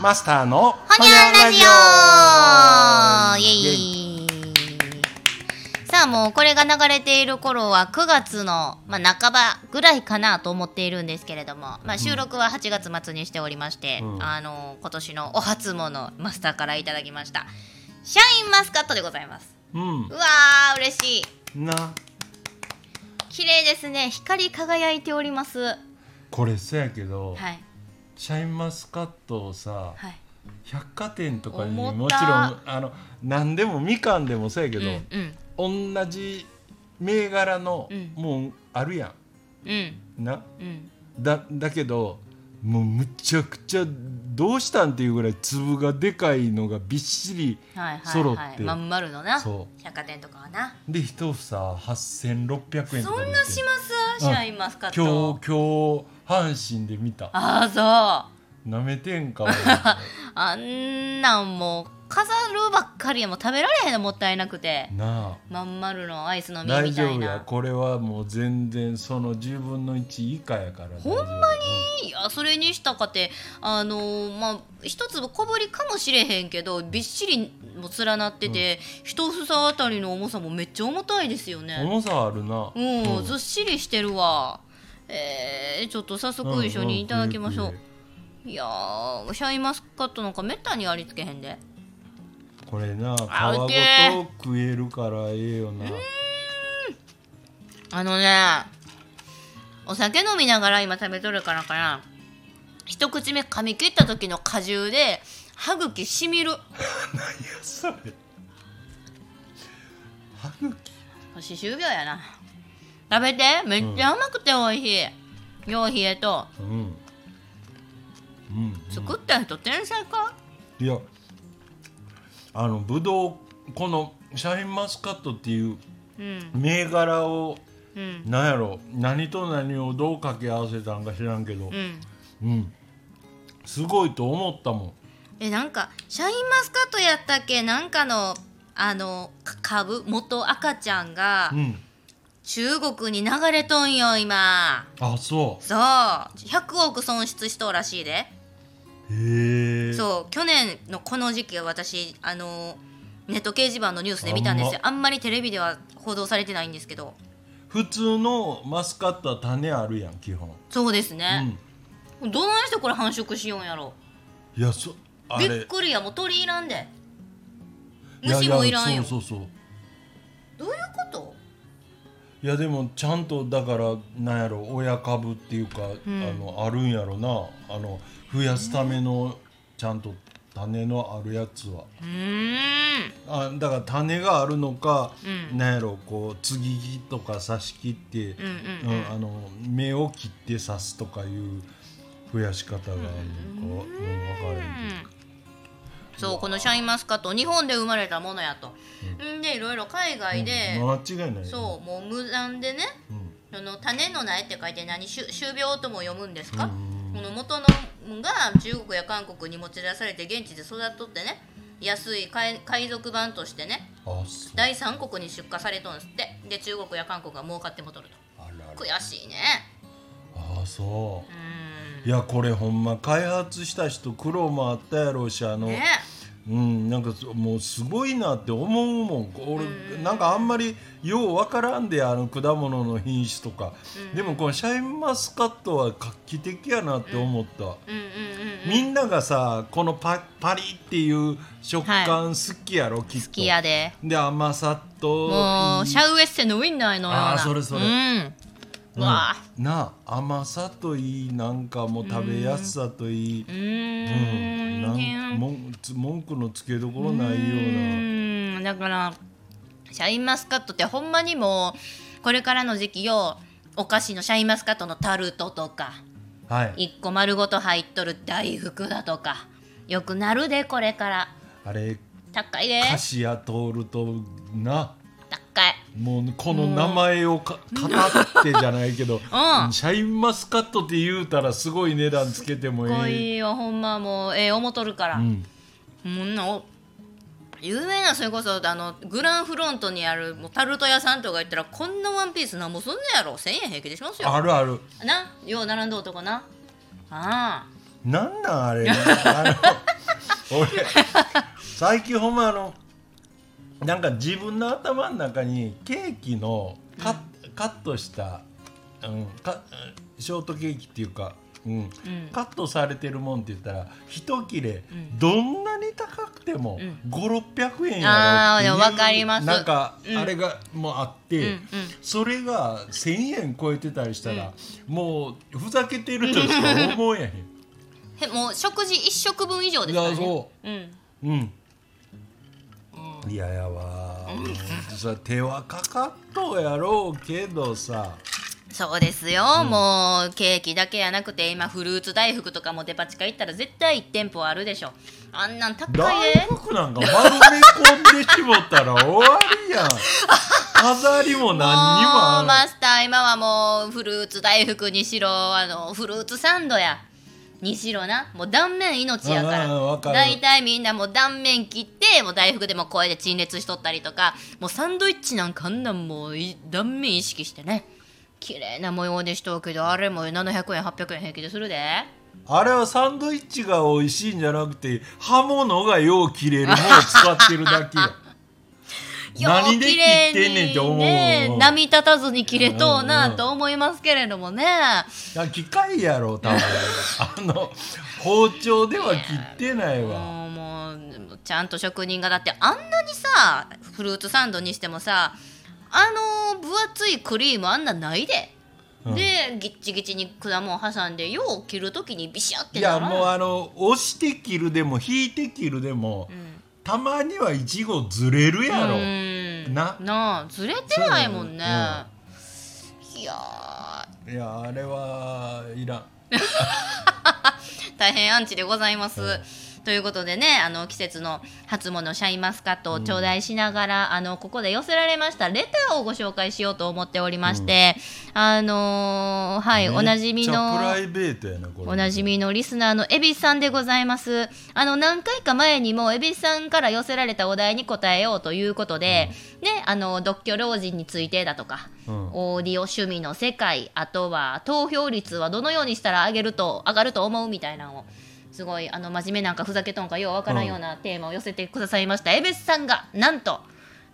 マスターのほにゃラジオ。イエイ。さあもうこれが流れている頃は9月の、まあ、半ばぐらいかなと思っているんですけれども、まあ、収録は8月末にしておりまして、うん。あの今年のお初物マスターからいただきました。シャインマスカットでございます。うん。うわー嬉しい。な。綺麗ですね。光り輝いております。はこれそやけど、いシャインマスカットをさ、はい。百貨店とかにもちろんあの何でもみかんでもそうやけど、うんうん。同じ銘柄のうん。もんあるやうん。んな。うん。だだけどもうむちゃくちゃどうしたんっていうぐらい粒がでかいのがびっしりはいはい揃って。はいまん丸のな。そ百貨店とかはな。で一房8600円とそかで売ってんなします？シャインマスカッ今ト日今日阪神で見た。ああそう。なめてんかも。あんなんもう飾るばっかりやもう食べられへんのもったいなくて。なあ。まん丸のアイスの実大丈夫みたいな。や。これはもう全然その10分の1以下やからほんまに？いやそれにしたかて。あのーまあ一粒小ぶりかもしれへんけどびっしりも連なってて、一房あたりの重さもめっちゃ重たいですよね。重さあるな。うん、ずっしりしてるわえー、ちょっと早速一緒にいただきましょう、いやーシャインマスカットなんかめったにありつけへんで。これな皮あごと食えるからええよな。あのねお酒飲みながら今食べとるからかな。一口目噛み切った時の果汁で歯茎しみる。いやそれ。歯茎。歯周病やな食べて。めっちゃ甘くて美味しい、よう冷えと。うん。うん、うん、作った人天才か？いやあのぶどうこのシャインマスカットっていううん。銘柄をうん。なんやろ何と何をどう掛け合わせたんか知らんけど。うん。うん。すごいと思ったもん。えなんかシャインマスカットやったっけ？なんかのあのか株？元赤ちゃんがうん中国に流れとんよ今。あそそう。100億損失しとうらしいで。うへえ。そう。去年のこの時期は私あのネット掲示板のニュースで見たんですよ。あんま。りテレビでは報道されてないんですけど。普通のマスカットは種あるやん基本。そうですうね、ん。どないしてこれ繁殖しようんやろ。いやそあびっれくりや。もう鳥いらんで。虫もいらんよ。そうそうそう。どういうこと？いやでもちゃんとだからなんやろ親株っていうか、ん。あのあるんやろな。あの増やすためのちゃんと種のあるやつは。うーん。あだから種があるのか、うん。なんやろこう継ぎ木とか刺し切って、うんあの芽を切って刺すとかいう増やし方があるのか、うん、分からへんけどそうこのシャインマスカット日本で生まれたものやと、ん、でいろいろ海外で、うん間違いないそうもう無断でねうん。その種の苗って書いて何種種苗とも読むんですか、うんこの元のが中国や韓国に持ち出されて現地で育っとってね安い海海賊版としてね第三国に出荷されとんすって。で中国や韓国が儲かってもとると。あらら悔しいね。あそう。ういやこれほんま開発した人苦労もあったやろうしあの、んねうんなんかそもうすごいなって思うもん。俺うん。なんかあんまりようわからんであの果物の品種とか、うん。でもこのシャインマスカットは画期的やなって思った、みんながさこのパパリっていう食感好きやろ、きっと。好きやで。で甘さともういいシャウエッセンのウインナーのような。あーそれそれ。うんうわうんなあ甘さといいなんかもう食べやすさといい、ううん。なんね文つ文句のつけどころないような。うん。だからシャインマスカットってほんまにもうこれからの時期よお菓子のシャインマスカットのタルトとかはい。一個丸ごと入っとる大福だとかよくなるでこれから。あれ高いで。菓子屋通るとな高い。もうこの名前をか語ってじゃないけど、うん。シャインマスカットって言うたらすごい値段つけてもかっこえ。えいいよほんまもう。ええ思っとるから、うん。もんなお有名なそれこそあのグランフロントにあるもうタルト屋さんとか行ったらこんなワンピースなんもすんねやろ。1000円平気でしますよ。あるある。なよう並んどうとこな。ああ。なんなんあれ。あの俺最近ほんまあのなんか自分の頭の中にケーキのカ,、カットした、うん、かショートケーキっていうか、うん。うん。カットされてるもんって言ったら一切れどんなに高くてもうん。5600円やろってかります。なんかうん。あれがもうあって、うんうん。それが1,000円超えてたりしたら、もうふざけてるとしか思えへん。へもう食事一食分以上ですからね。そうん。うん。いややわー。さ手はかかっとうやろうけどさ。そうですよ、もうケーキだけやなくて今フルーツ大福とかもデパ地下行ったら絶対1店舗あるでしょあんなん高い大で福なんか丸め込んでしもったら終わりやん。飾りも何にもマスター今はもうフルーツ大福にしろあのフルーツサンドやにしろなもう断面命やから。大体みんなもう断面切ってもう大福でも声で陳列しとったりとか。もうサンドイッチなんかあんなんもうい断面意識してね。綺麗な模様でしとうけどあれも700円800円平気でするで。あれはサンドイッチが美味しいんじゃなくて刃物がよう切れるものを使ってるだけや。何で切ってんねんって思うね波立たずに切れとうなと思いますけれどもね、機械やろ多分。あの包丁では切ってないわ。もうもうちゃんと職人がだってあんなにさフルーツサンドにしてもさあの分厚いクリームあんなないで、うん。でギッチギチに果物挟んでよう切るときにビシャっていやもうあの押して切るでも引いて切るでも、んたまにはいちごずれるやろ、うん。な。なあずれてないもんね、そういやー。いやあれはいらん。大変アンチでございます。うんということでねあの季節の初物シャインマスカットを頂戴しながら、あのここで寄せられましたレターをご紹介しようと思っておりまして、あのーはいおなじみめっちゃプのライベートやなおなじみのリスナーの恵比寿さんでございます。あの何回か前にも恵比寿さんから寄せられたお題に答えようということで、ねあの独居老人についてだとか、うん。オーディオ趣味の世界あとは投票率はどのようにしたら上げると上がると思うみたいなのをすごいあの真面目なんかふざけとんかようわからんようなテーマを寄せてくださいました、エベスさんがなんと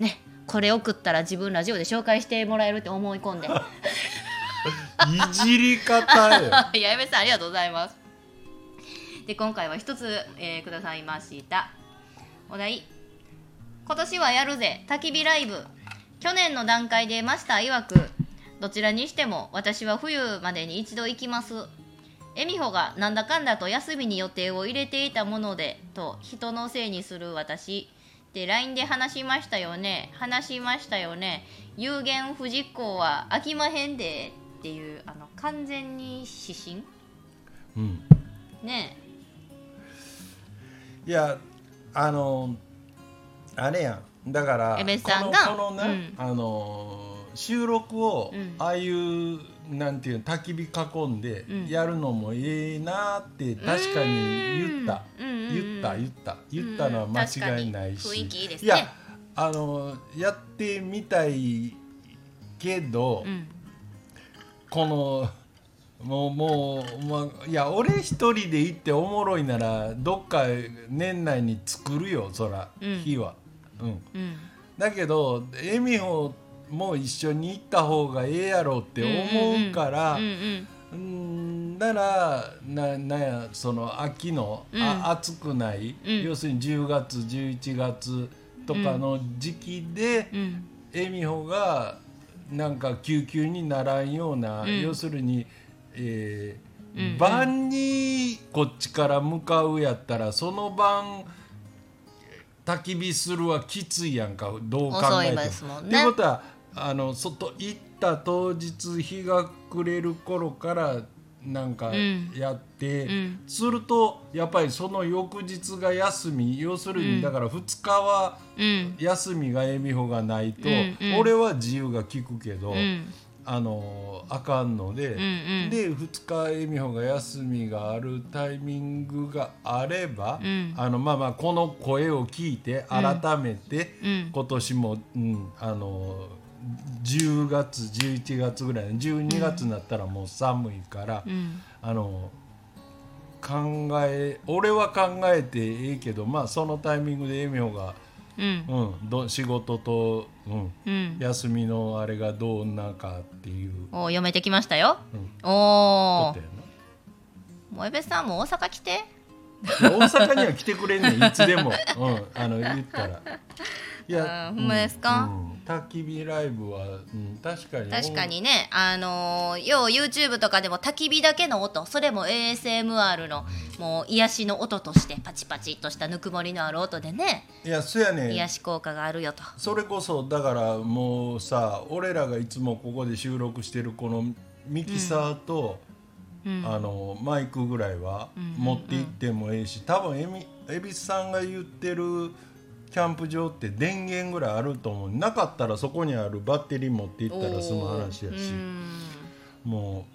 ねこれ送ったら自分ラジオで紹介してもらえるって思い込んで。いじり方よ。いやエベスさんありがとうございます。で今回は一つ、えーくださいました。お題。今年はやるぜ。焚き火ライブ。去年の段階でマスター曰くどちらにしても私は冬までに一度行きますエミホがなんだかんだと休みに予定を入れていたものでと人のせいにする私。で LINE で話しましたよね。話しましたよね。有言不実行は飽きまへんでっていうあの完全に指針。うん。ね。いやあのあれやん。だからエベさんがこのこのね、うん。あの収録を、うん。ああいうなんていうの焚き火囲んでうん。やるのもええなって確かに言った、言った言った。言ったのは間違いないし、いいですね。やあのやってみたいけど、うん。このもうもう、まあ、いや俺一人で行っておもろいならどっか年内に作るよそら、うん。日は、うん、うん。だけど恵美穂も一緒に行った方がええやろって思うからうんうんうんならななんやその秋の、うん。あ暑くない、うん。要するに10月11月とかの時期で、うん。恵美穂がなんか救急にならんような、うん。要するに、えーうん。晩にこっちから向かうやったらその晩焚き火するはきついやんかどう考えても。ですもんね。ってことはあの外行った当日日が暮れる頃からなんかうん。やって、うん。するとやっぱりその翌日が休み。要するうん。にだから2日は。うん。休みが恵美穂がないと、うんうん。俺は自由が利くけど、うん。あのあかんので、うんうん。で2日恵美穂が休みがあるタイミングがあれば、うん。あのまあまあこの声を聞いて改めて、うん。今年も、うん、あの10月11月ぐらい12月になったらもう寒いから、うん。あの考え俺は考えてええけどまあそのタイミングでエミホが、うん。うん、ど仕事と、うん、うん。休みのあれがどんなかっていう。お読めてきましたよ、うん。おおことやもえべさんも大阪来て？な大阪には来てくれんねんいつでも、うん、あの言ったらいあーほんまですか？うんうん。焚き火ライブは、うん、確かに。確かにね。あのーよう YouTube とかでも焚き火だけの音それも ASMR のもう癒しの音としてパチパチっとしたぬくもりのある音でねいやそやねん。癒し効果があるよと。それこそだからもうさ俺らがいつもここで収録してるこのミキサーと、うん。あのマイクぐらいは持って行ってもええし、多分えみ恵比寿さんが言ってるキャンプ場って電源ぐらいあると思う。なかったらそこにあるバッテリー持って行ったら済む話やし。うん。も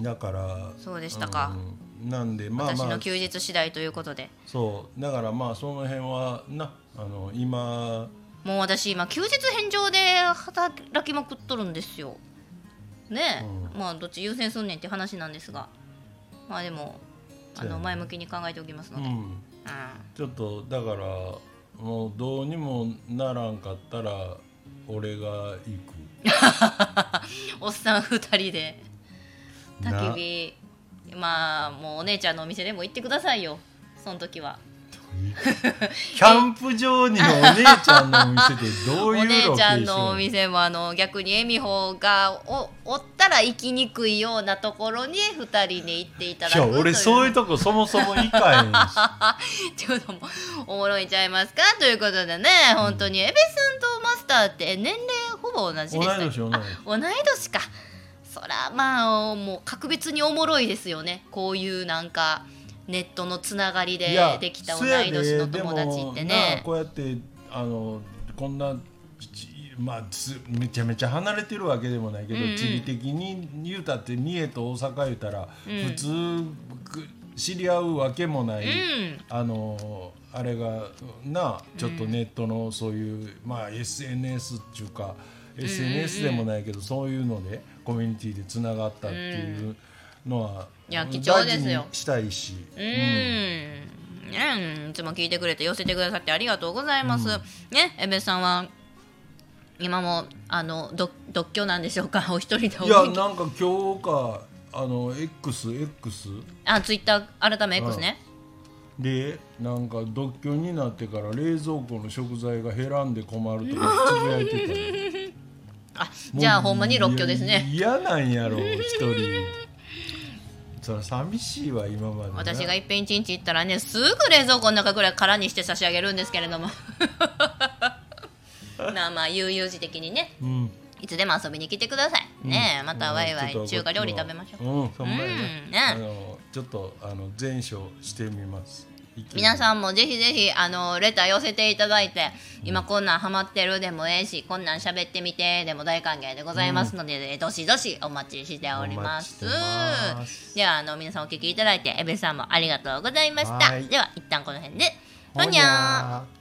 うだからそうでしたか、うん。なんでまあまあ私の休日次第ということで。そう。だからまあその辺はなあの今もう私今休日返上で働きまくっとるんですよ。ね。え、まあどっち優先すんねんって話なんですが。まあでもあの前向きに考えておきますので、うんうんちょっとだからもうどうにもならんかったら俺が行 おっさん2人で。な。焚き火。まあもうお姉ちゃんのお店でも行ってくださいよ。その時は。く キャンプ場にのお姉ちゃんのお店ってどういうお姉ちゃんのお店もあの逆に恵美穂がおおったら行きにくいようなところに2人で行っていただくいや俺そういう ととこそもそも行かへんし。ちょっともおもろいんちゃいますか？ということでね本当にエベさんとマスターって年齢ほぼ同じでしたっけ？年同い年同い年か。そらまあもう格別におもろいですよね。こういうなんかネットのつながりでできた同い年の友達ってね。こうやってあのこんなちまあつめちゃめちゃ離れてるわけでもないけど、うんうん。地理的に言うたって三重と大阪言うたら、うん。普通く知り合うわけもない、うん。あのあれがなちょっとネットのそういう、まあ SNS っていうか SNS でもないけど、そういうのでコミュニティでつながったっていうのは、いや貴重ですよ。したいし、うん、ねいつも聞いてくれて寄せてくださってありがとうございます。ね、エベさんは今もあの独独居なんでしょうか？お一人でおいやなんか今日かあの XX あ、ツイッター改め X ね。でなんか独居になってから冷蔵庫の食材が減らんで困るとかつぶやいてたよ。あ、じゃあほんまに六居ですね。嫌なんやろ一人それ寂しいわ今までな。私がいっぺん一日行ったらね、すぐ冷蔵庫の中ぐらい空にして差し上げるんですけれども。まあまあ悠々自適にね、うん。いつでも遊びに来てください。ね、またワイワイ中華料理食べましょう。ううんね,、うん。ねあのちょっとあの前処してみます皆さんんもぜひぜひあのレター寄せていただいて今こんなんハマってるでもええしこんなん喋ってみてでも大歓迎でございますので、どしどしお待ちしております。ではあの皆さんお聞きいただいてエベさんもありがとうございました。はい。では一旦この辺で。ほほにゃー